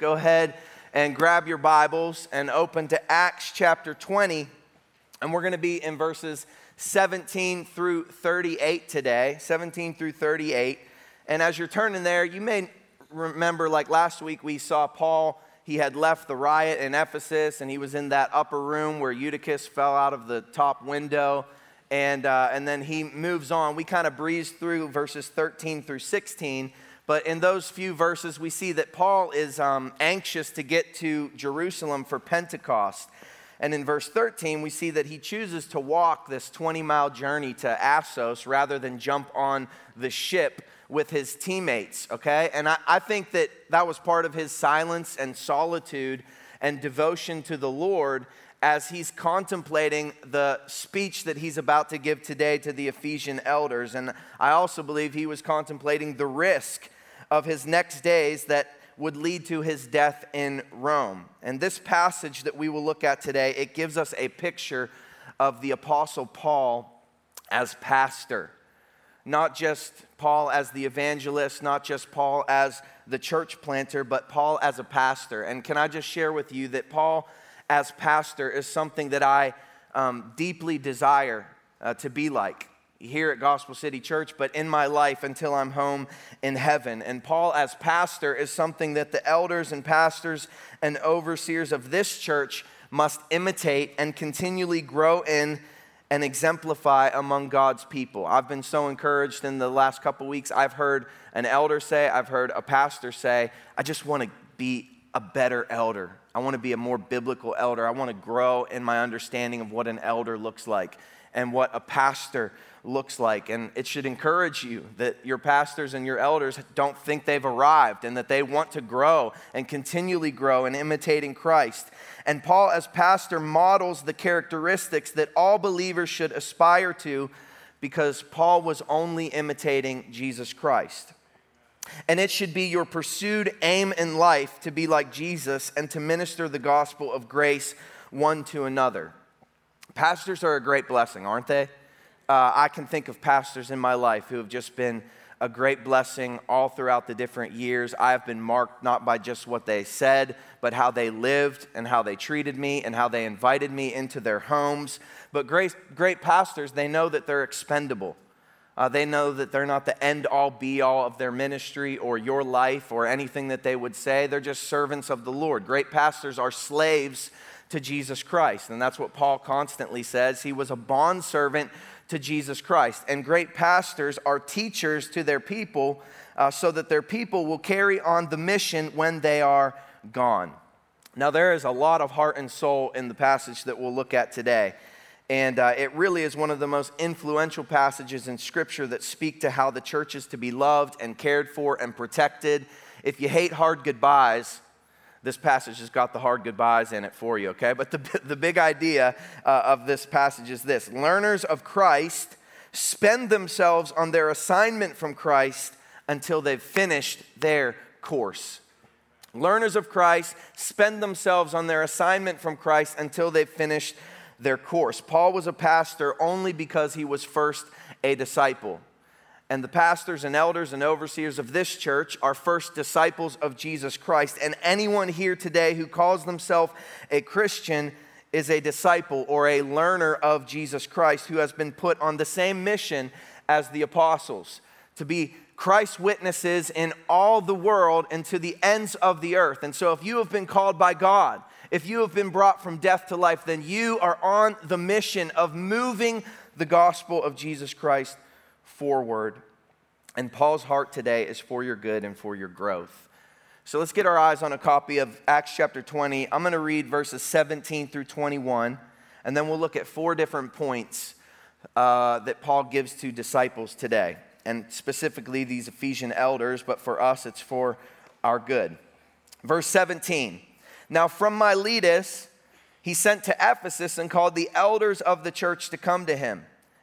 go ahead and grab your Bibles and open to Acts chapter 20. And we're going to be in verses 17 through 38 today, 17 through 38. And as you're turning there, you may remember, like last week, we saw Paul. He had left the riot in Ephesus and he was in that upper room where Eutychus fell out of the top window. And, uh, and then he moves on. We kind of breeze through verses 13 through 16. But in those few verses, we see that Paul is um, anxious to get to Jerusalem for Pentecost. And in verse 13, we see that he chooses to walk this 20 mile journey to Assos rather than jump on the ship with his teammates, okay? And I, I think that that was part of his silence and solitude and devotion to the Lord as he's contemplating the speech that he's about to give today to the Ephesian elders. And I also believe he was contemplating the risk of his next days that would lead to his death in Rome. And this passage that we will look at today, it gives us a picture of the apostle Paul as pastor. Not just Paul as the evangelist, not just Paul as the church planter, but Paul as a pastor. And can I just share with you that Paul as pastor is something that I um, deeply desire uh, to be like here at Gospel City Church, but in my life until I'm home in heaven. And Paul, as pastor, is something that the elders and pastors and overseers of this church must imitate and continually grow in and exemplify among God's people. I've been so encouraged in the last couple weeks. I've heard an elder say, I've heard a pastor say, I just want to be a better elder. I want to be a more biblical elder. I want to grow in my understanding of what an elder looks like and what a pastor looks like. And it should encourage you that your pastors and your elders don't think they've arrived and that they want to grow and continually grow in imitating Christ. And Paul, as pastor, models the characteristics that all believers should aspire to because Paul was only imitating Jesus Christ. And it should be your pursued aim in life to be like Jesus and to minister the gospel of grace one to another. Pastors are a great blessing, aren't they? Uh, I can think of pastors in my life who have just been a great blessing all throughout the different years. I have been marked not by just what they said, but how they lived and how they treated me and how they invited me into their homes. But great, great pastors, they know that they're expendable. Uh, they know that they're not the end all be all of their ministry or your life or anything that they would say. They're just servants of the Lord. Great pastors are slaves to Jesus Christ. And that's what Paul constantly says. He was a bondservant to Jesus Christ. And great pastors are teachers to their people uh, so that their people will carry on the mission when they are gone. Now, there is a lot of heart and soul in the passage that we'll look at today. And uh, it really is one of the most influential passages in Scripture that speak to how the church is to be loved and cared for and protected. If you hate hard goodbyes, this passage has got the hard goodbyes in it for you, okay? But the, the big idea uh, of this passage is this learners of Christ spend themselves on their assignment from Christ until they've finished their course. Learners of Christ spend themselves on their assignment from Christ until they've finished their course. Paul was a pastor only because he was first a disciple and the pastors and elders and overseers of this church are first disciples of Jesus Christ. And anyone here today who calls themselves a Christian is a disciple or a learner of Jesus Christ who has been put on the same mission as the apostles to be Christ's witnesses in all the world and to the ends of the earth. And so, if you have been called by God, if you have been brought from death to life, then you are on the mission of moving the gospel of Jesus Christ forward. And Paul's heart today is for your good and for your growth. So let's get our eyes on a copy of Acts chapter 20. I'm going to read verses 17 through 21, and then we'll look at four different points uh, that Paul gives to disciples today, and specifically these Ephesian elders, but for us, it's for our good. Verse 17 Now from Miletus, he sent to Ephesus and called the elders of the church to come to him.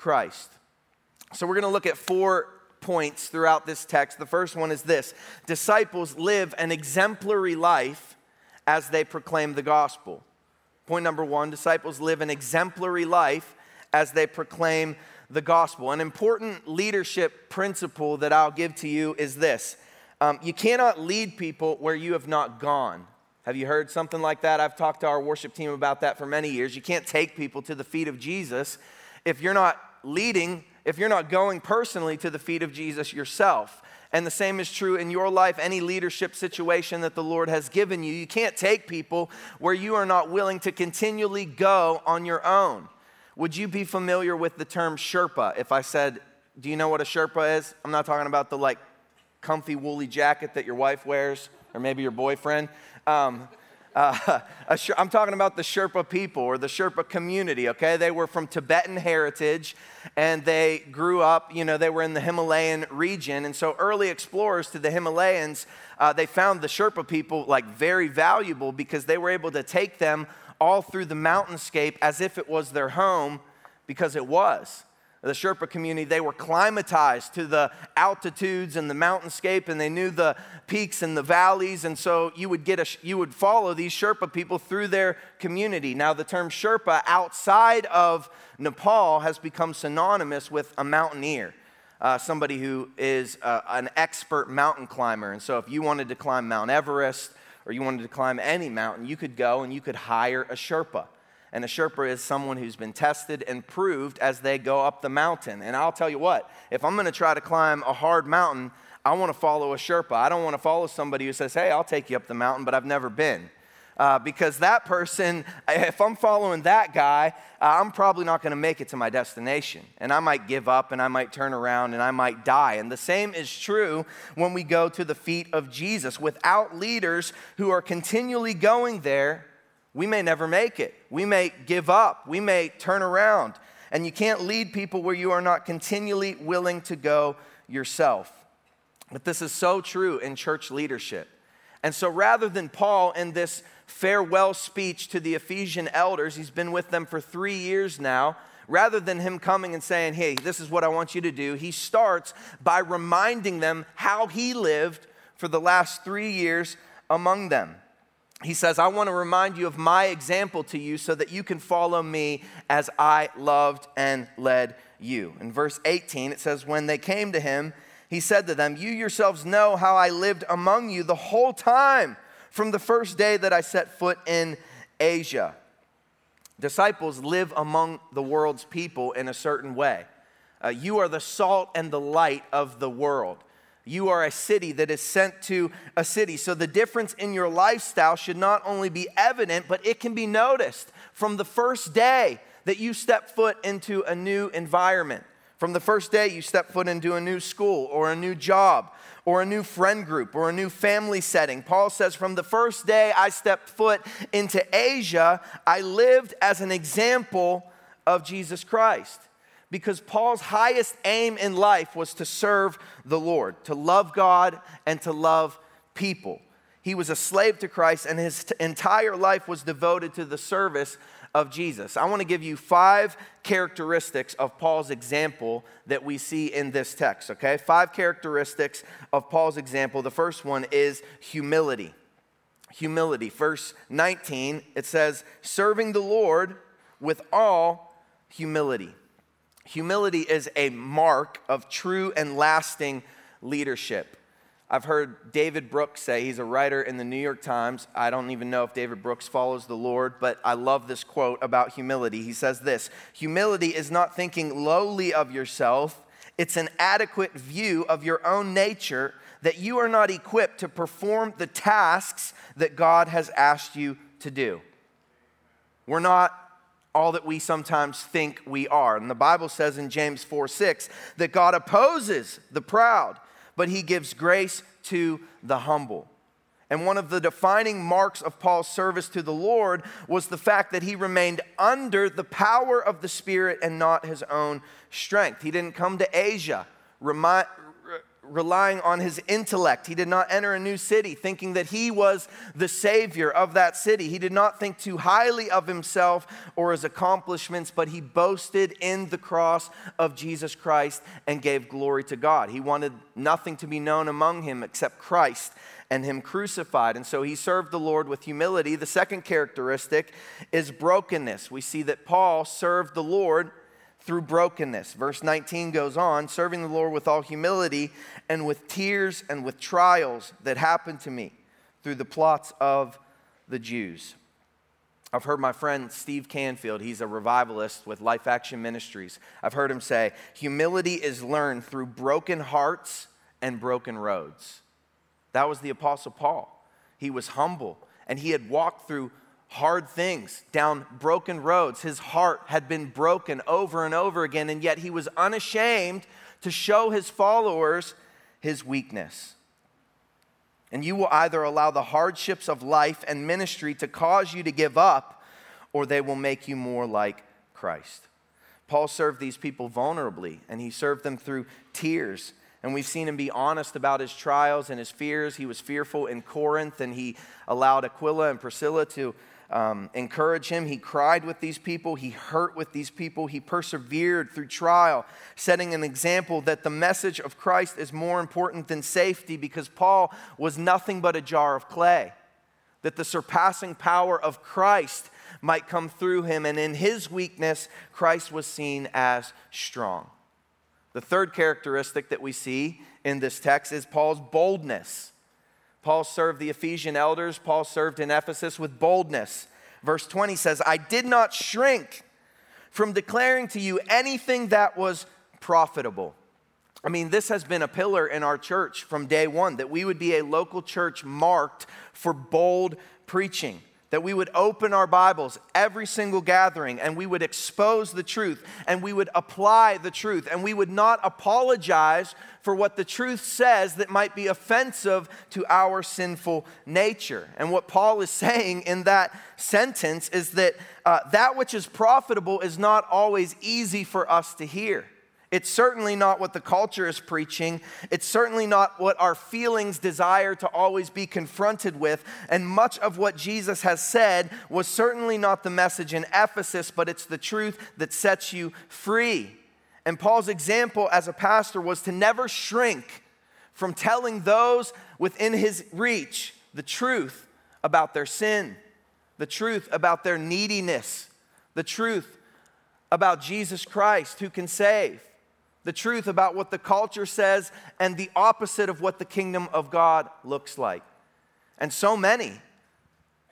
Christ. So, we're going to look at four points throughout this text. The first one is this disciples live an exemplary life as they proclaim the gospel. Point number one disciples live an exemplary life as they proclaim the gospel. An important leadership principle that I'll give to you is this um, you cannot lead people where you have not gone. Have you heard something like that? I've talked to our worship team about that for many years. You can't take people to the feet of Jesus if you're not leading, if you're not going personally to the feet of Jesus yourself. And the same is true in your life, any leadership situation that the Lord has given you. You can't take people where you are not willing to continually go on your own. Would you be familiar with the term Sherpa if I said, Do you know what a Sherpa is? I'm not talking about the like comfy woolly jacket that your wife wears, or maybe your boyfriend. Um, uh, I'm talking about the Sherpa people or the Sherpa community, okay? They were from Tibetan heritage and they grew up, you know, they were in the Himalayan region. And so early explorers to the Himalayas, uh, they found the Sherpa people like very valuable because they were able to take them all through the mountainscape as if it was their home because it was the Sherpa community, they were climatized to the altitudes and the mountainscape, and they knew the peaks and the valleys. And so you would get a, you would follow these Sherpa people through their community. Now, the term Sherpa outside of Nepal has become synonymous with a mountaineer. Uh, somebody who is uh, an expert mountain climber. And so, if you wanted to climb Mount Everest or you wanted to climb any mountain, you could go and you could hire a Sherpa. And a Sherpa is someone who's been tested and proved as they go up the mountain. And I'll tell you what, if I'm gonna try to climb a hard mountain, I wanna follow a Sherpa. I don't wanna follow somebody who says, hey, I'll take you up the mountain, but I've never been. Uh, because that person, if I'm following that guy, uh, I'm probably not going to make it to my destination. And I might give up and I might turn around and I might die. And the same is true when we go to the feet of Jesus. Without leaders who are continually going there, we may never make it. We may give up. We may turn around. And you can't lead people where you are not continually willing to go yourself. But this is so true in church leadership. And so rather than Paul in this farewell speech to the Ephesian elders, he's been with them for three years now. Rather than him coming and saying, Hey, this is what I want you to do, he starts by reminding them how he lived for the last three years among them he says, I want to remind you of my example to you so that you can follow me as I loved and led you. In verse 18, it says, When they came to him, he said to them, You yourselves know how I lived among you the whole time from the first day that I set foot in Asia. Disciples live among the world's people in a certain way. Uh, you are the salt and the light of the world. You are a city that is sent to a city. So the difference in your lifestyle should not only be evident, but it can be noticed from the first day that you step foot into a new environment. From the first day you step foot into a new school or a new job or a new friend group or a new family setting. Paul says, From the first day I stepped foot into Asia, I lived as an example of Jesus Christ because Paul's highest aim in life was to serve the Lord, to love God and to love people. He was a slave to Christ, and his t- entire life was devoted to the service of Jesus. I want to give you five characteristics of Paul's example that we see in this text, okay? Five characteristics of Paul's example. The first one is humility. Humility. Verse 19, it says, serving the Lord with all humility. Humility is a mark of true and lasting leadership. I've heard David Brooks say, he's a writer in the New York Times. I don't even know if David Brooks follows the Lord, but I love this quote about humility. He says this Humility is not thinking lowly of yourself, it's an adequate view of your own nature that you are not equipped to perform the tasks that God has asked you to do. We're not all that we sometimes think we are. And the Bible says in James 4 6 that God opposes the proud, but he gives grace to the humble. And one of the defining marks of Paul's service to the Lord was the fact that he remained under the power of the Spirit and not his own strength. He didn't come to Asia relying on his intellect. He did not enter a new city thinking that he was the savior of that city. He did not think too highly of himself or his accomplishments, but he boasted in the cross of Jesus Christ and gave glory to God. He wanted nothing to be known among him except Christ and him crucified. And so he served the Lord with humility. The second characteristic is brokenness. We see that Paul served the Lord through brokenness. Verse 19 goes on serving the Lord with all humility and with tears and with trials that happened to me through the plots of the Jews. I've heard my friend Steve Canfield, he's a revivalist with Life Action Ministries. I've heard him say, Humility is learned through broken hearts and broken roads. That was the Apostle Paul. He was humble and he had walked through hard things down broken roads. His heart had been broken over and over again, and yet he was unashamed to show his followers his weakness. And you will either allow the hardships of life and ministry to cause you to give up, or they will make you more like Christ. Paul served these people vulnerably, and he served them through tears and we've seen him be honest about his trials and his fears. He was fearful in Corinth, and he allowed Aquila and Priscilla to um, encourage him. He cried with these people, he hurt with these people, he persevered through trial, setting an example that the message of Christ is more important than safety because Paul was nothing but a jar of clay. That the surpassing power of Christ might come through him, and in his weakness, Christ was seen as strong. The third characteristic that we see in this text is Paul's boldness. Paul served the Ephesian elders, Paul served in Ephesus with boldness. Verse 20 says, I did not shrink from declaring to you anything that was profitable. I mean, this has been a pillar in our church from day one that we would be a local church marked for bold preaching that we would open our Bibles every single gathering and we would expose the truth and we would apply the truth and we would not apologize for what the truth says that might be offensive to our sinful nature. And what Paul is saying in that sentence is that uh, that which is profitable is not always easy for us to hear. It's certainly not what the culture is preaching. It's certainly not what our feelings desire to always be confronted with. And much of what Jesus has said was certainly not the message in Ephesus, but it's the truth that sets you free. And Paul's example as a pastor was to never shrink from telling those within his reach the truth about their sin, the truth about their neediness, the truth about Jesus Christ who can save the truth about what the culture says and the opposite of what the kingdom of God looks like. And so many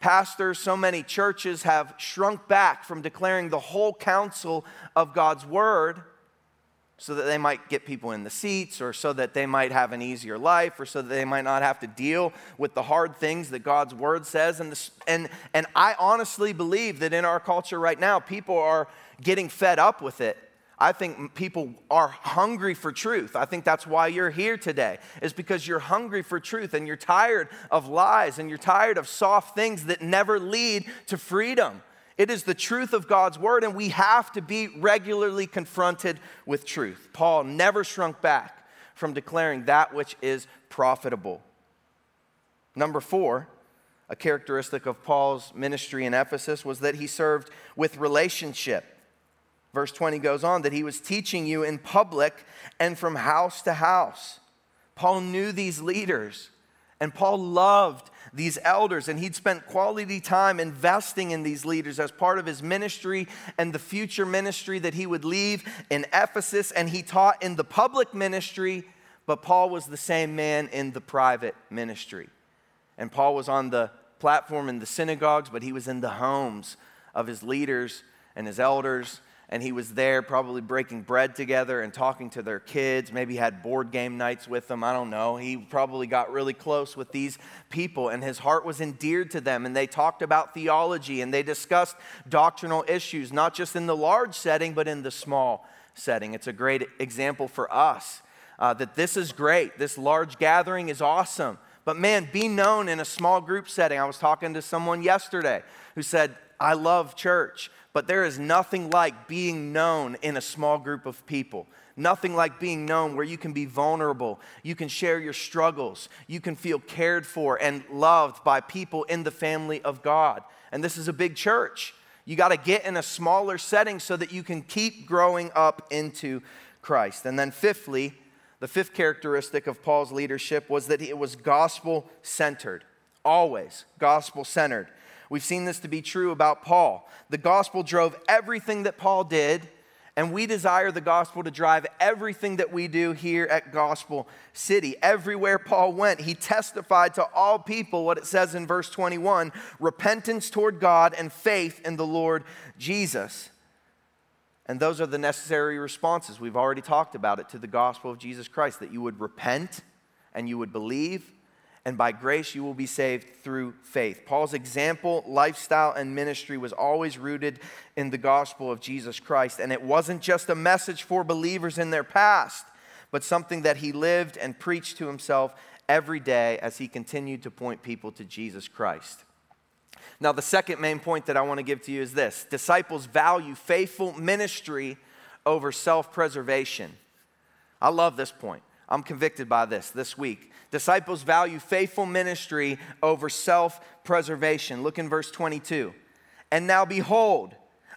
pastors, so many churches have shrunk back from declaring the whole counsel of God's word so that they might get people in the seats or so that they might have an easier life or so that they might not have to deal with the hard things that God's word says and and and I honestly believe that in our culture right now people are getting fed up with it I think people are hungry for truth. I think that's why you're here today, is because you're hungry for truth and you're tired of lies and you're tired of soft things that never lead to freedom. It is the truth of God's word, and we have to be regularly confronted with truth. Paul never shrunk back from declaring that which is profitable. Number four, a characteristic of Paul's ministry in Ephesus was that he served with relationship. Verse 20 goes on that he was teaching you in public and from house to house. Paul knew these leaders and Paul loved these elders, and he'd spent quality time investing in these leaders as part of his ministry and the future ministry that he would leave in Ephesus. And he taught in the public ministry, but Paul was the same man in the private ministry. And Paul was on the platform in the synagogues, but he was in the homes of his leaders and his elders and he was there probably breaking bread together and talking to their kids maybe had board game nights with them i don't know. He probably got really close with these people and his heart was endeared to them and they talked about theology and they discussed doctrinal issues not just in the large setting but in the small setting. It's a great example for us uh, that this is great. This large gathering is awesome. But man be known in a small group setting. I was talking to someone yesterday who said i love church but there is nothing like being known in a small group of people. Nothing like being known where you can be vulnerable, you can share your struggles, you can feel cared for and loved by people in the family of God. And this is a big church. You got to get in a smaller setting so that you can keep growing up into Christ. And then, fifthly, the fifth characteristic of Paul's leadership was that it was gospel centered, always gospel centered. We've seen this to be true about Paul. The gospel drove everything that Paul did and we desire the gospel to drive everything that we do here at Gospel City. Everywhere Paul went, he testified to all people what it says in verse 21 repentance toward God and faith in the Lord Jesus. And those are the necessary responses. We've already talked about it to the gospel of Jesus Christ that you would repent and you would believe and by grace you will be saved through faith. Paul's example, lifestyle, and ministry was always rooted in the gospel of Jesus Christ. And it wasn't just a message for believers in their past, but something that he lived and preached to himself every day as he continued to point people to Jesus Christ. Now, the second main point that I want to give to you is this disciples value faithful ministry over self preservation. I love this point. I'm convicted by this this week. Disciples value faithful ministry over self preservation. Look in verse 22. And now behold,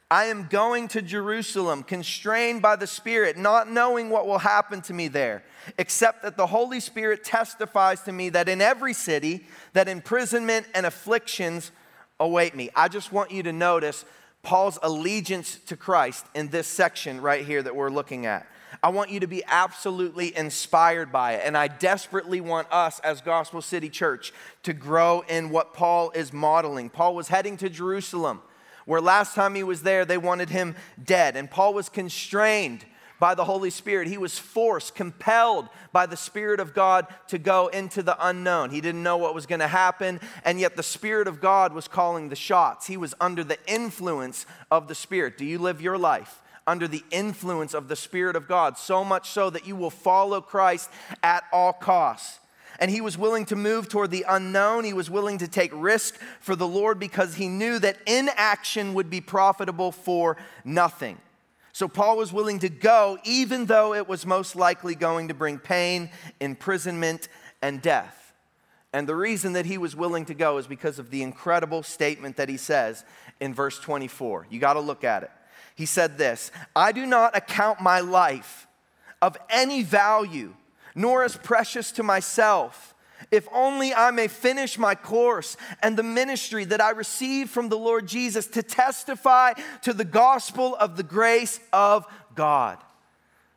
I am going to Jerusalem, constrained by the Spirit, not knowing what will happen to me there, except that the Holy Spirit testifies to me that in every city, that imprisonment and afflictions await me. I just want you to notice Paul's allegiance to Christ in this section right here that we're looking at. I want you to be absolutely inspired by it. And I desperately want us as Gospel City Church to grow in what Paul is modeling. Paul was heading to Jerusalem, where last time he was there, they wanted him dead. And Paul was constrained by the Holy Spirit. He was forced, compelled by the Spirit of God to go into the unknown. He didn't know what was going to happen, and yet the Spirit of God was calling the shots. He was under the influence of the Spirit. Do you live your life under the influence of the Spirit of God, so much so that you will follow Christ at all costs. And he was willing to move toward the unknown. He was willing to take risk for the Lord because he knew that inaction would be profitable for nothing. So Paul was willing to go, even though it was most likely going to bring pain, imprisonment, and death. And the reason that he was willing to go is because of the incredible statement that he says in verse 24. You got to look at it he said this I do not account my life of any value, nor as precious to myself, if only I may finish my course and the ministry that I received from the Lord Jesus to testify to the gospel of the grace of God.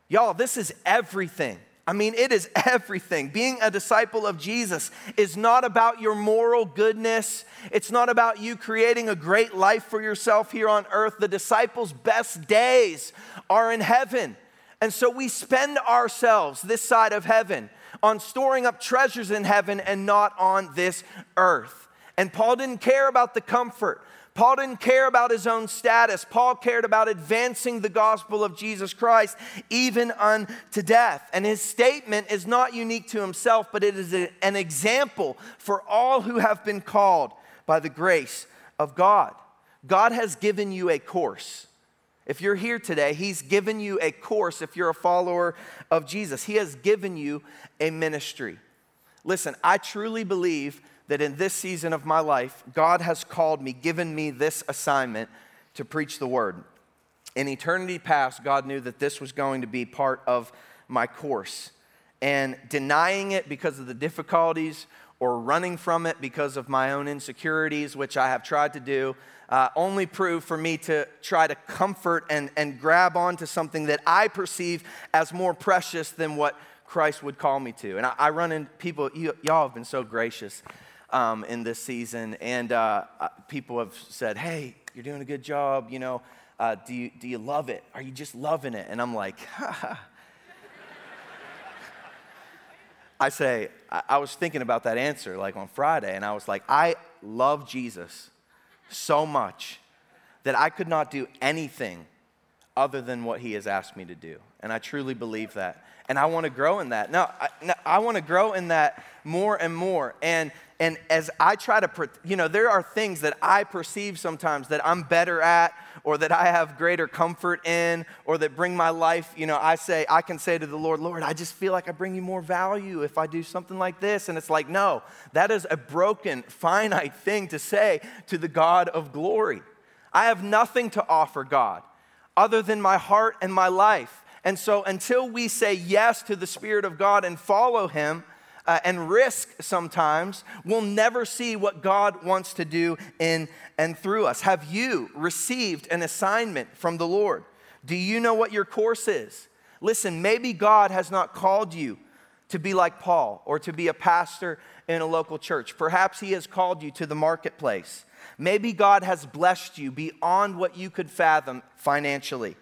Y'all, this is everything. I mean, it is everything. Being a disciple of Jesus is not about your moral goodness. It's not about you creating a great life for yourself here on earth. The disciples' best days are in heaven. And so we spend ourselves this side of heaven on storing up treasures in heaven and not on this earth. And Paul didn't care about the comfort. Paul didn't care about his own status. Paul cared about advancing the gospel of Jesus Christ even unto death. And his statement is not unique to himself, but it is a, an example for all who have been called by the grace of God. God has given you a course. If you're here today, He's given you a course if you're a follower of Jesus. He has given you a ministry. Listen, I truly believe that in this season of my life, God has called me, given me this assignment to preach the word. In eternity past, God knew that this was going to be part of my course. And denying it because of the difficulties or running from it because of my own insecurities, which I have tried to do, uh, only proved for me to try to comfort and, and grab onto something that I perceive as more precious than what Christ would call me to. And I, I run into people, you, y'all have been so gracious um, in this season. And uh, uh, people have said, hey, you're doing a good job. You know, uh, do, you, do you love it? Are you just loving it? And I'm like, I say, I, I was thinking about that answer like on Friday, and I was like, I love Jesus so much that I could not do anything other than what he has asked me to do. And I truly believe that. And I want to grow in that. Now, I, I want to grow in that more and more. And and as I try to, you know, there are things that I perceive sometimes that I'm better at or that I have greater comfort in or that bring my life, you know, I say, I can say to the Lord, Lord, I just feel like I bring you more value if I do something like this. And it's like, no, that is a broken, finite thing to say to the God of glory. I have nothing to offer God other than my heart and my life. And so until we say yes to the Spirit of God and follow Him, uh, and risk sometimes, we'll never see what God wants to do in and through us. Have you received an assignment from the Lord? Do you know what your course is? Listen, maybe God has not called you to be like Paul or to be a pastor in a local church. Perhaps He has called you to the marketplace. Maybe God has blessed you beyond what you could fathom financially.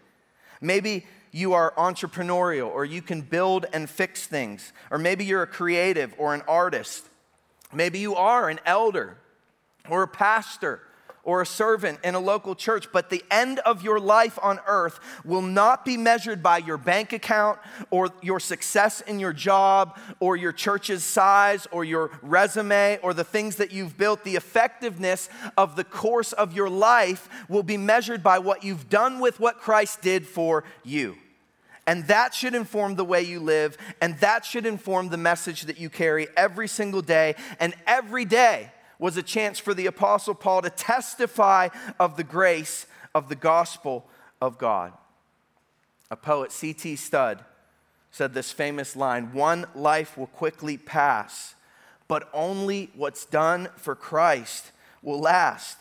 Maybe you are entrepreneurial or you can build and fix things. Or maybe you're a creative or an artist. Maybe you are an elder or a pastor or a servant in a local church, but the end of your life on earth will not be measured by your bank account or your success in your job or your church's size or your resume or the things that you've built. The effectiveness of the course of your life will be measured by what you've done with what Christ did for you. And that should inform the way you live, and that should inform the message that you carry every single day. And every day was a chance for the Apostle Paul to testify of the grace of the gospel of God. A poet, C.T. Studd, said this famous line One life will quickly pass, but only what's done for Christ will last.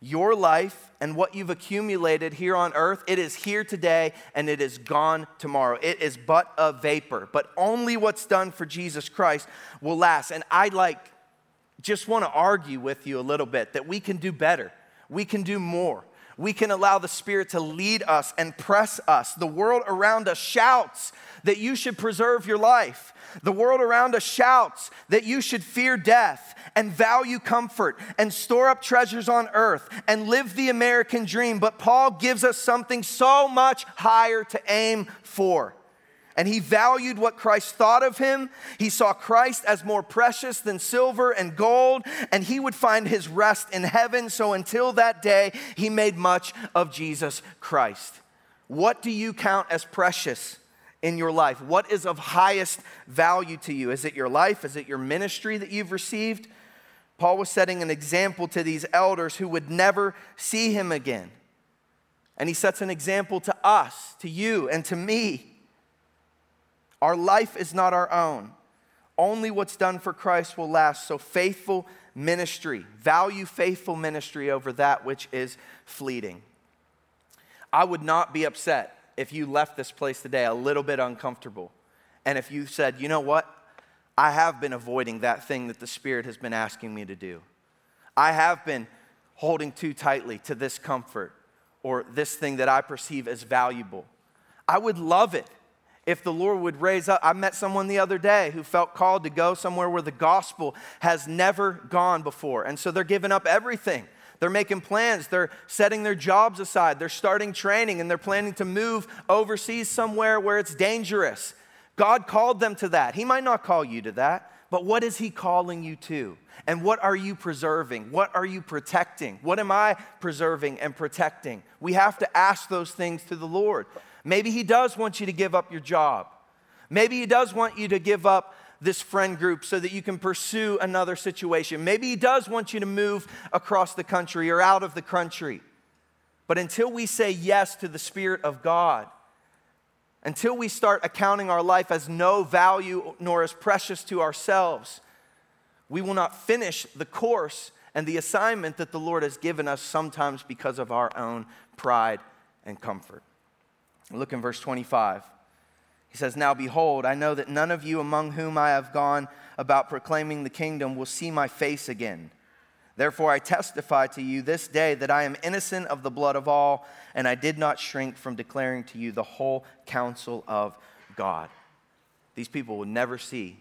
Your life and what you've accumulated here on earth, it is here today and it is gone tomorrow. It is but a vapor, but only what's done for Jesus Christ will last. And I like just want to argue with you a little bit that we can do better. We can do more. We can allow the Spirit to lead us and press us. The world around us shouts that you should preserve your life. The world around us shouts that you should fear death and value comfort and store up treasures on earth and live the American dream. But Paul gives us something so much higher to aim for. And he valued what Christ thought of him. He saw Christ as more precious than silver and gold, and he would find his rest in heaven. So until that day, he made much of Jesus Christ. What do you count as precious? in your life? What is of highest value to you? Is it your life? Is it your ministry that you've received? Paul was setting an example to these elders who would never see him again. And he sets an example to us, to you, and to me. Our life is not our own. Only what's done for Christ will last. So, faithful ministry, value faithful ministry over that which is fleeting. I would not be upset if you left this place today a little bit uncomfortable. And if you said, you know what? I have been avoiding that thing that the Spirit has been asking me to do. I have been holding too tightly to this comfort or this thing that I perceive as valuable. I would love it if the Lord would raise up. I met someone the other day who felt called to go somewhere where the gospel has never gone before. And so they're giving up everything. They're making plans. They're setting their jobs aside. They're starting training and they're planning to move overseas somewhere where it's dangerous. God called them to that. He might not call you to that, but what is He calling you to? And what are you preserving? What are you protecting? What am I preserving and protecting? We have to ask those things to the Lord. Maybe He does want you to give up your job. Maybe He does want you to give up this friend group so that you can pursue another situation. Maybe He does want you to move across the country or out of the country. But until we say yes to the Spirit of God, until we start accounting our life as no value nor as precious to ourselves, we will not finish the course and the assignment that the Lord has given us sometimes because of our own pride and comfort. Look in verse 25. He says, Now behold, I know that none of you among whom I have gone about proclaiming the kingdom will see my face again. Therefore, I testify to you this day that I am innocent of the blood of all, and I did not shrink from declaring to you the whole counsel of God. These people will never see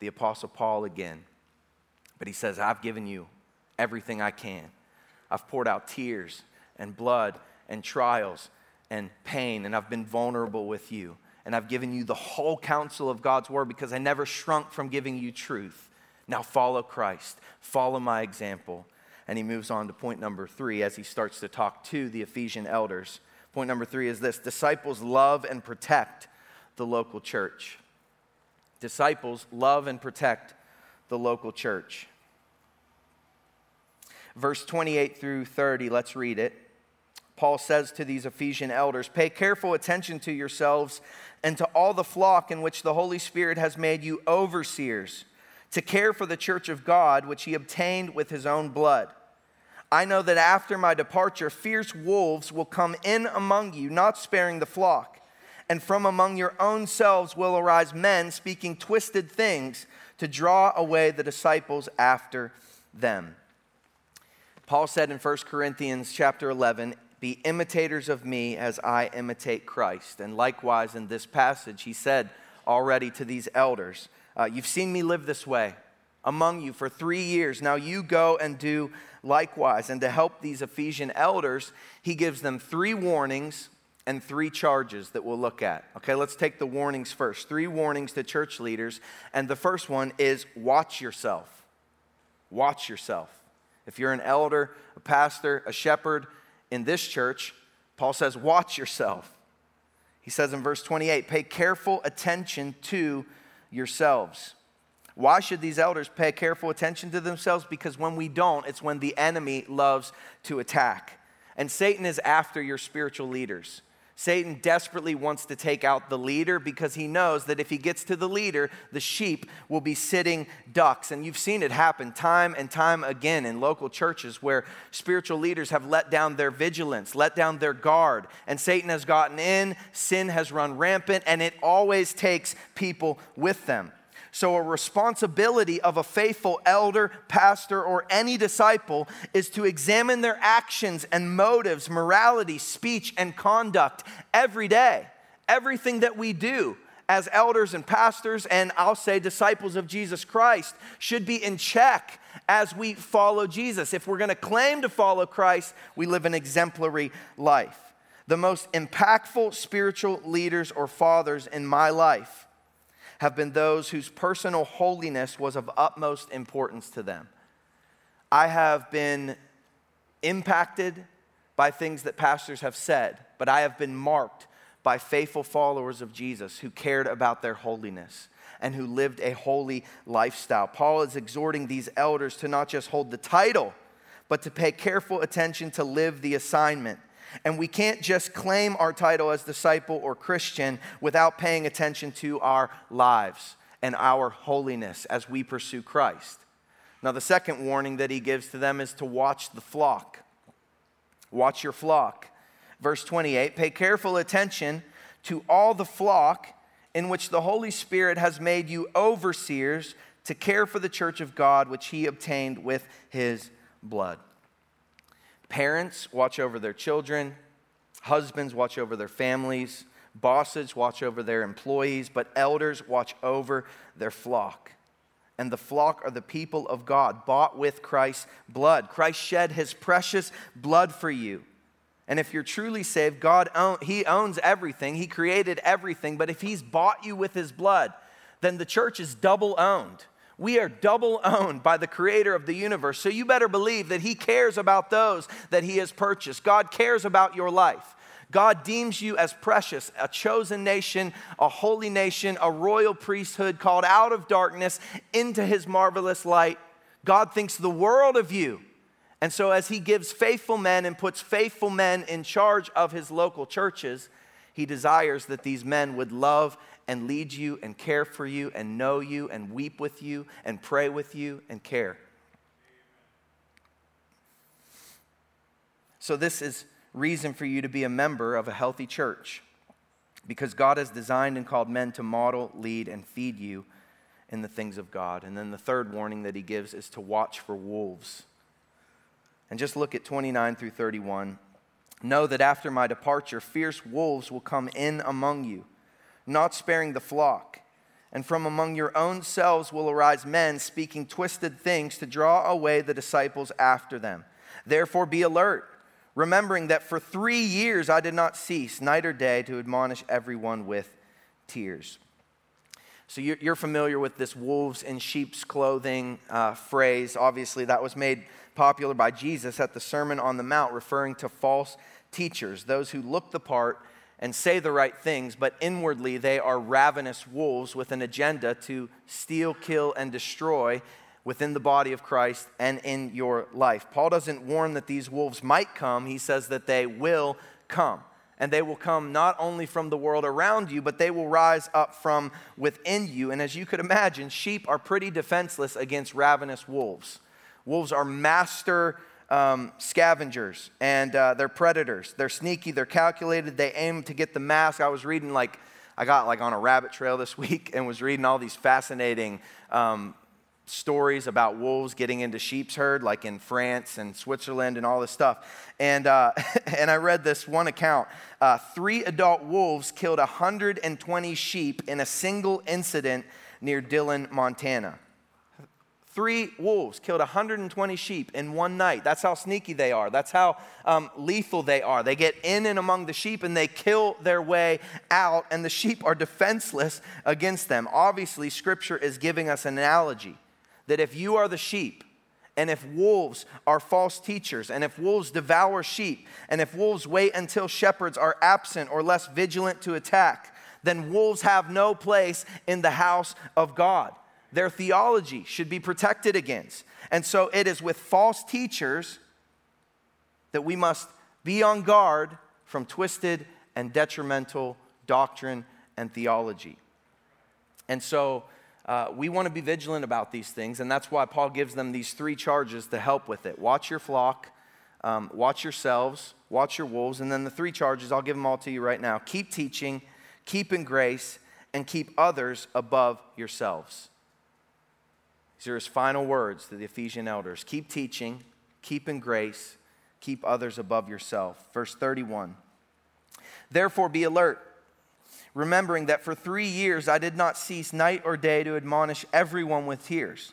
the Apostle Paul again. But he says, I've given you everything I can. I've poured out tears and blood and trials and pain, and I've been vulnerable with you. and I've given you the whole counsel of God's word because I never shrunk from giving you truth. Now follow Christ, follow my example. And he moves on to point number three as he starts to talk to the Ephesian elders. Point number three is this disciples love and protect the local church. Disciples love and protect the local church. Verse 28 through 30, let's read it. Paul says to these Ephesian elders, Pay careful attention to yourselves and to all the flock in which the Holy Spirit has made you overseers, to care for the church of God, which he obtained with his own blood. I know that after my departure, fierce wolves will come in among you, not sparing the flock. And from among your own selves will arise men speaking twisted things to draw away the disciples after them. Paul said in 1 Corinthians chapter 11, be imitators of me as I imitate Christ. And likewise, in this passage, he said already to these elders, uh, You've seen me live this way among you for three years. Now you go and do likewise. And to help these Ephesian elders, he gives them three warnings and three charges that we'll look at. Okay, let's take the warnings first. Three warnings to church leaders. And the first one is watch yourself. Watch yourself. If you're an elder, a pastor, a shepherd, in this church, Paul says, Watch yourself. He says in verse 28, Pay careful attention to yourselves. Why should these elders pay careful attention to themselves? Because when we don't, it's when the enemy loves to attack. And Satan is after your spiritual leaders. Satan desperately wants to take out the leader because he knows that if he gets to the leader, the sheep will be sitting ducks. And you've seen it happen time and time again in local churches where spiritual leaders have let down their vigilance, let down their guard, and Satan has gotten in, sin has run rampant, and it always takes people with them. So, a responsibility of a faithful elder, pastor, or any disciple is to examine their actions and motives, morality, speech, and conduct every day. Everything that we do as elders and pastors, and I'll say disciples of Jesus Christ, should be in check as we follow Jesus. If we're going to claim to follow Christ, we live an exemplary life. The most impactful spiritual leaders or fathers in my life have been those whose personal holiness was of utmost importance to them. I have been impacted by things that pastors have said, but I have been marked by faithful followers of Jesus who cared about their holiness and who lived a holy lifestyle. Paul is exhorting these elders to not just hold the title, but to pay careful attention to live the assignment. And we can't just claim our title as disciple or Christian without paying attention to our lives and our holiness as we pursue Christ. Now, the second warning that he gives to them is to watch the flock. Watch your flock. Verse 28 Pay careful attention to all the flock in which the Holy Spirit has made you overseers to care for the church of God, which he obtained with his blood. Parents watch over their children, husbands watch over their families, bosses watch over their employees, but elders watch over their flock. And the flock are the people of God, bought with Christ's blood. Christ shed his precious blood for you. And if you're truly saved, God own, he owns everything. He created everything, but if he's bought you with his blood, then the church is double owned. We are double owned by the creator of the universe. So you better believe that he cares about those that he has purchased. God cares about your life. God deems you as precious, a chosen nation, a holy nation, a royal priesthood called out of darkness into his marvelous light. God thinks the world of you. And so, as he gives faithful men and puts faithful men in charge of his local churches, he desires that these men would love and lead you and care for you and know you and weep with you and pray with you and care. So, this is reason for you to be a member of a healthy church because God has designed and called men to model, lead, and feed you in the things of God. And then the third warning that he gives is to watch for wolves. And just look at 29 through 31. Know that after my departure, fierce wolves will come in among you not sparing the flock. And from among your own selves will arise men speaking twisted things to draw away the disciples after them. Therefore, be alert, remembering that for three years I did not cease, night or day, to admonish everyone with tears. So you're familiar with this wolves in sheep's clothing uh, phrase. Obviously, that was made popular by Jesus at the Sermon on the Mount, referring to false teachers, those who look the part and say the right things, but inwardly they are ravenous wolves with an agenda to steal, kill, and destroy within the body of Christ and in your life. Paul doesn't warn that these wolves might come, he says that they will come. And they will come not only from the world around you, but they will rise up from within you. And as you could imagine, sheep are pretty defenseless against ravenous wolves. Wolves are master um, scavengers and uh, they're predators. They're sneaky, they're calculated, they aim to get the mask. I was reading, like, I got like on a rabbit trail this week and was reading all these fascinating um, stories about wolves getting into sheep's herd, like in France and Switzerland and all this stuff. And, uh, and I read this one account. Uh, three adult wolves killed 120 sheep in a single incident near Dillon, Montana. Three wolves killed 120 sheep in one night. That's how sneaky they are. That's how um, lethal they are. They get in and among the sheep and they kill their way out, and the sheep are defenseless against them. Obviously, Scripture is giving us an analogy that if you are the sheep, and if wolves are false teachers, and if wolves devour sheep, and if wolves wait until shepherds are absent or less vigilant to attack, then wolves have no place in the house of God their theology should be protected against. And so it is with false teachers that we must be on guard from twisted and detrimental doctrine and theology. And so uh, we want to be vigilant about these things, and that's why Paul gives them these three charges to help with it watch your flock, um, watch yourselves, watch your wolves, and then the three charges, I'll give them all to you right now keep teaching, keep in grace, and keep others above yourselves. These are his final words to the Ephesian elders keep teaching, keep in grace, keep others above yourself. Verse 31. Therefore, be alert, remembering that for three years I did not cease night or day to admonish everyone with tears.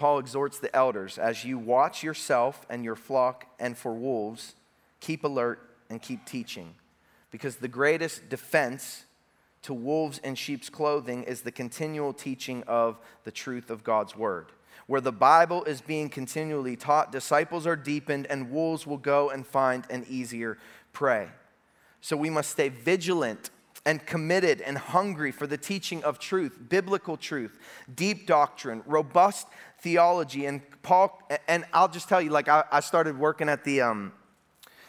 Paul exhorts the elders as you watch yourself and your flock and for wolves, keep alert and keep teaching. Because the greatest defense to wolves in sheep's clothing is the continual teaching of the truth of God's word. Where the Bible is being continually taught, disciples are deepened, and wolves will go and find an easier prey. So we must stay vigilant and committed and hungry for the teaching of truth, biblical truth, deep doctrine, robust theology. And Paul, and I'll just tell you, like, I, I started working at the um,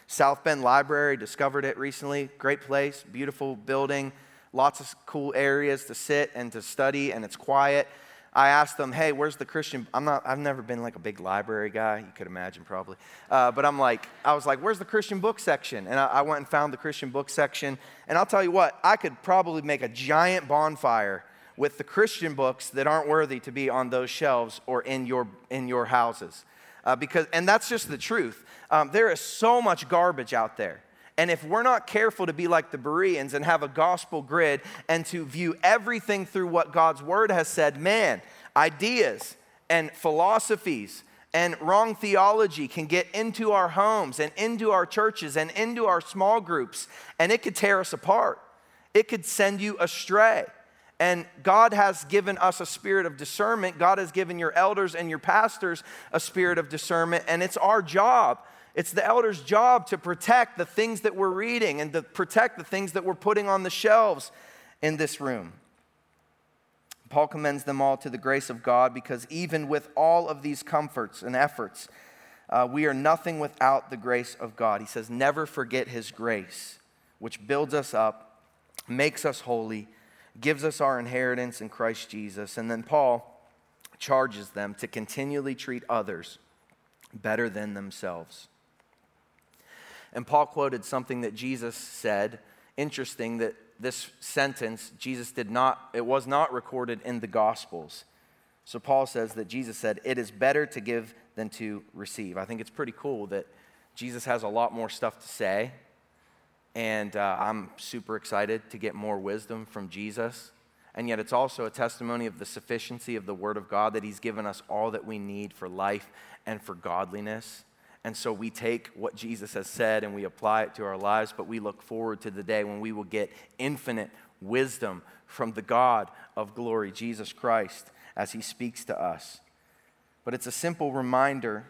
South Bend Library, discovered it recently. Great place, beautiful building, lots of cool areas to sit and to study, and it's quiet. I asked them, hey, where's the Christian? I'm not, I've never been like a big library guy, you could imagine probably. Uh, but I'm like, I was like, where's the Christian book section? And I, I went and found the Christian book section. And I'll tell you what, I could probably make a giant bonfire with the Christian books that aren't worthy to be on those shelves or in your, in your houses. Uh, because, and that's just the truth. Um, there is so much garbage out there. And if we're not careful to be like the Bereans and have a gospel grid and to view everything through what God's word has said, man, ideas and philosophies and wrong theology can get into our homes and into our churches and into our small groups, and it could tear us apart. It could send you astray. And God has given us a spirit of discernment. God has given your elders and your pastors a spirit of discernment. And it's our job, it's the elders' job to protect the things that we're reading and to protect the things that we're putting on the shelves in this room. Paul commends them all to the grace of God because even with all of these comforts and efforts, uh, we are nothing without the grace of God. He says, Never forget His grace, which builds us up, makes us holy gives us our inheritance in Christ Jesus. And then Paul charges them to continually treat others better than themselves. And Paul quoted something that Jesus said, interesting, that, this sentence, Jesus did not, it was not recorded in the Gospels. So Paul says that Jesus said, It is better to give than to receive. I think it's pretty cool that Jesus has a lot more stuff to say. And uh, I'm super excited to get more wisdom from Jesus. And yet, it's also a testimony of the sufficiency of the Word of God that He's given us all that we need for life and for godliness. And so we take what Jesus has said and we apply it to our lives, but we look forward to the day when we will get infinite wisdom from the God of glory, Jesus Christ, as he speaks to us. But it's a simple reminder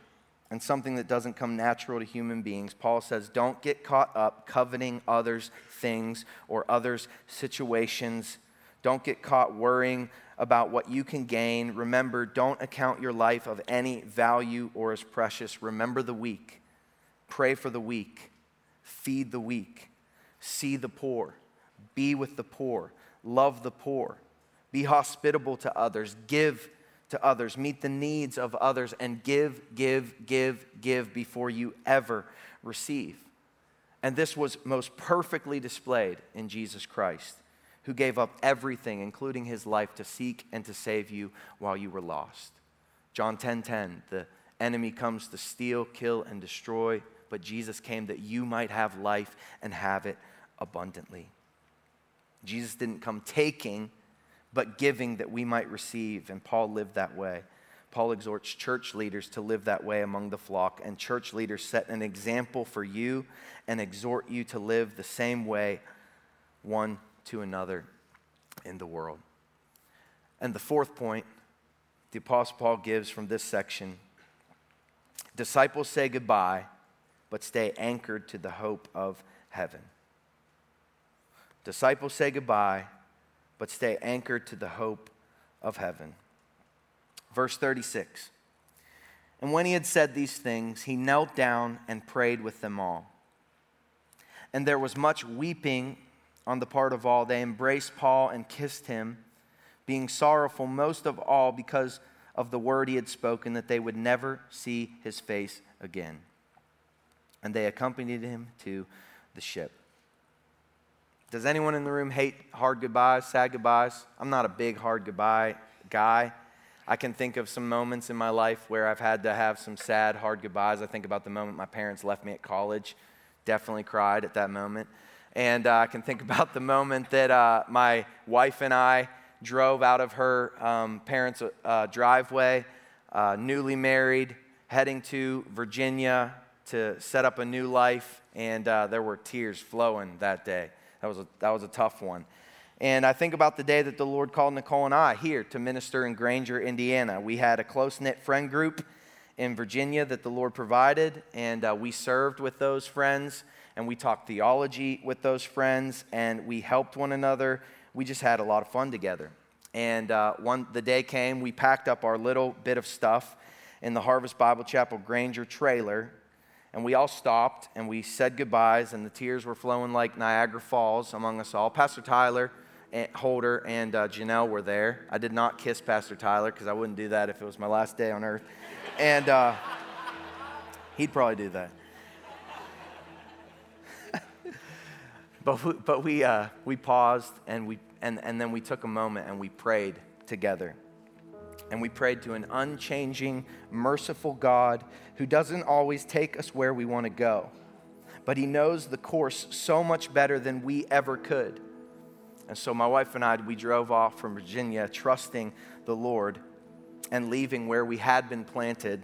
and something that doesn't come natural to human beings. Paul says, Don't get caught up coveting others' things or others' situations. Don't get caught worrying about what you can gain. Remember, don't account your life of any value or as precious. Remember the weak. Pray for the weak. Feed the weak. See the poor. Be with the poor. Love the poor. Be hospitable to others. Give to others. Meet the needs of others and give, give, give, give before you ever receive. And this was most perfectly displayed in Jesus Christ who gave up everything, including his life, to seek and to save you while you were lost. John 10:10, 10, 10, the enemy comes to steal, kill, and destroy, but Jesus came that you might have life and have it abundantly. Jesus didn't come taking, but giving that we might receive, and Paul lived that way. Paul exhorts church leaders to live that way among the flock, and church leaders set an example for you and exhort you to live the same way one to another in the world. And the fourth point the Apostle Paul gives from this section disciples say goodbye, but stay anchored to the hope of heaven. Disciples say goodbye, but stay anchored to the hope of heaven. Verse 36 And when he had said these things, he knelt down and prayed with them all. And there was much weeping on the part of all. They embraced Paul and kissed him, being sorrowful most of all because of the word he had spoken that they would never see his face again. And they accompanied him to the ship. Does anyone in the room hate hard goodbyes, sad goodbyes? I'm not a big hard goodbye guy. I can think of some moments in my life where I've had to have some sad, hard goodbyes. I think about the moment my parents left me at college. Definitely cried at that moment. And uh, I can think about the moment that uh, my wife and I drove out of her um, parents' uh, driveway, uh, newly married, heading to Virginia to set up a new life. And uh, there were tears flowing that day. That was, a, that was a tough one. And I think about the day that the Lord called Nicole and I here to minister in Granger, Indiana. We had a close knit friend group in Virginia that the Lord provided, and uh, we served with those friends and we talked theology with those friends and we helped one another. We just had a lot of fun together. And uh, one, the day came, we packed up our little bit of stuff in the Harvest Bible Chapel Granger trailer, and we all stopped and we said goodbyes, and the tears were flowing like Niagara Falls among us all. Pastor Tyler Holder and uh, Janelle were there. I did not kiss Pastor Tyler because I wouldn't do that if it was my last day on earth. And uh, he'd probably do that. But we, but we, uh, we paused and, we, and, and then we took a moment and we prayed together. And we prayed to an unchanging, merciful God who doesn't always take us where we want to go, but He knows the course so much better than we ever could. And so my wife and I, we drove off from Virginia, trusting the Lord and leaving where we had been planted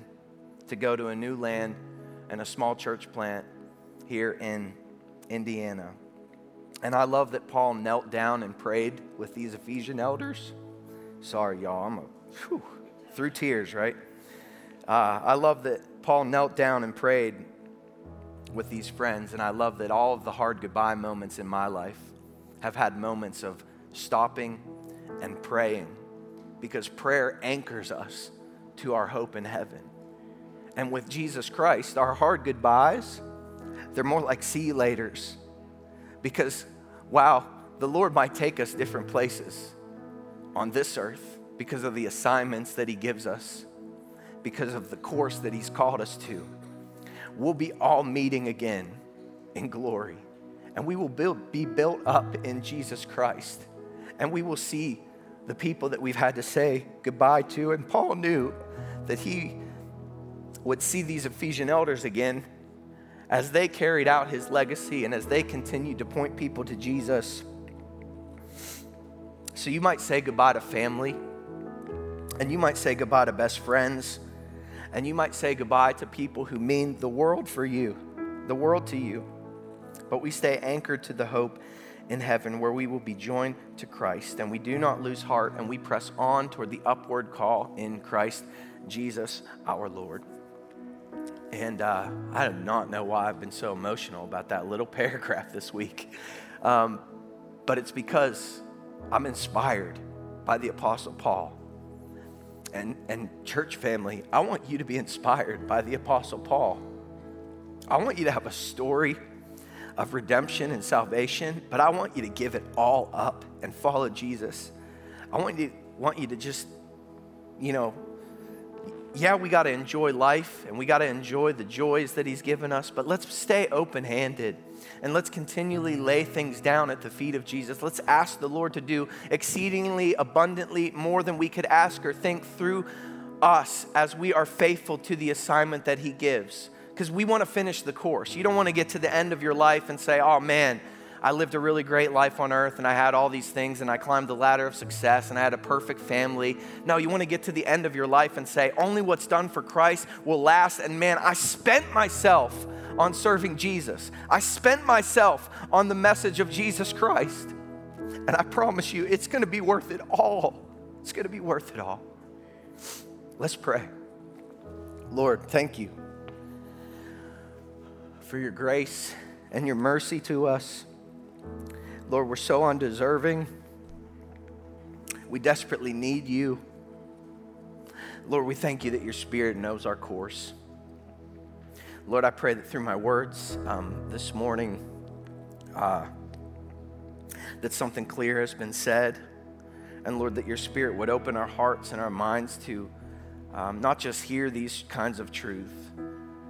to go to a new land and a small church plant here in Indiana. And I love that Paul knelt down and prayed with these Ephesian elders. Sorry, y'all, I'm a, whew, through tears, right? Uh, I love that Paul knelt down and prayed with these friends, and I love that all of the hard goodbye moments in my life have had moments of stopping and praying because prayer anchors us to our hope in heaven. And with Jesus Christ, our hard goodbyes, they're more like see you laters because, wow, the Lord might take us different places on this earth because of the assignments that He gives us, because of the course that He's called us to. We'll be all meeting again in glory. and we will build, be built up in Jesus Christ. And we will see the people that we've had to say goodbye to. And Paul knew that he would see these Ephesian elders again as they carried out his legacy and as they continued to point people to Jesus. So you might say goodbye to family, and you might say goodbye to best friends, and you might say goodbye to people who mean the world for you, the world to you. But we stay anchored to the hope in heaven where we will be joined to Christ, and we do not lose heart, and we press on toward the upward call in Christ Jesus our Lord. And uh, I do not know why I've been so emotional about that little paragraph this week. Um, but it's because I'm inspired by the Apostle Paul. And, and, church family, I want you to be inspired by the Apostle Paul. I want you to have a story of redemption and salvation, but I want you to give it all up and follow Jesus. I want you, want you to just, you know, yeah, we got to enjoy life and we got to enjoy the joys that He's given us, but let's stay open handed and let's continually lay things down at the feet of Jesus. Let's ask the Lord to do exceedingly abundantly more than we could ask or think through us as we are faithful to the assignment that He gives. Because we want to finish the course. You don't want to get to the end of your life and say, oh man, I lived a really great life on earth and I had all these things and I climbed the ladder of success and I had a perfect family. No, you want to get to the end of your life and say, only what's done for Christ will last. And man, I spent myself on serving Jesus, I spent myself on the message of Jesus Christ. And I promise you, it's going to be worth it all. It's going to be worth it all. Let's pray. Lord, thank you for your grace and your mercy to us. Lord, we're so undeserving. We desperately need you. Lord, we thank you that your Spirit knows our course. Lord, I pray that through my words um, this morning, uh, that something clear has been said. And Lord, that your Spirit would open our hearts and our minds to um, not just hear these kinds of truth,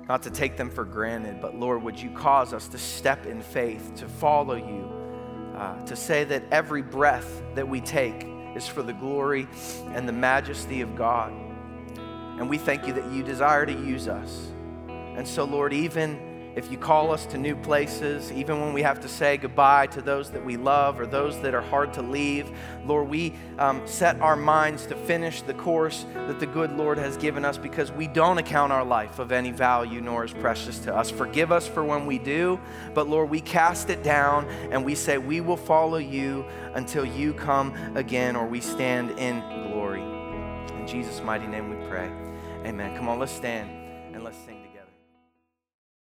not to take them for granted, but Lord, would you cause us to step in faith, to follow you, uh, to say that every breath that we take is for the glory and the majesty of God. And we thank you that you desire to use us. And so, Lord, even if you call us to new places, even when we have to say goodbye to those that we love or those that are hard to leave, Lord, we um, set our minds to finish the course that the good Lord has given us because we don't account our life of any value nor is precious to us. Forgive us for when we do, but Lord, we cast it down and we say, We will follow you until you come again or we stand in glory. In Jesus' mighty name we pray. Amen. Come on, let's stand and let's sing.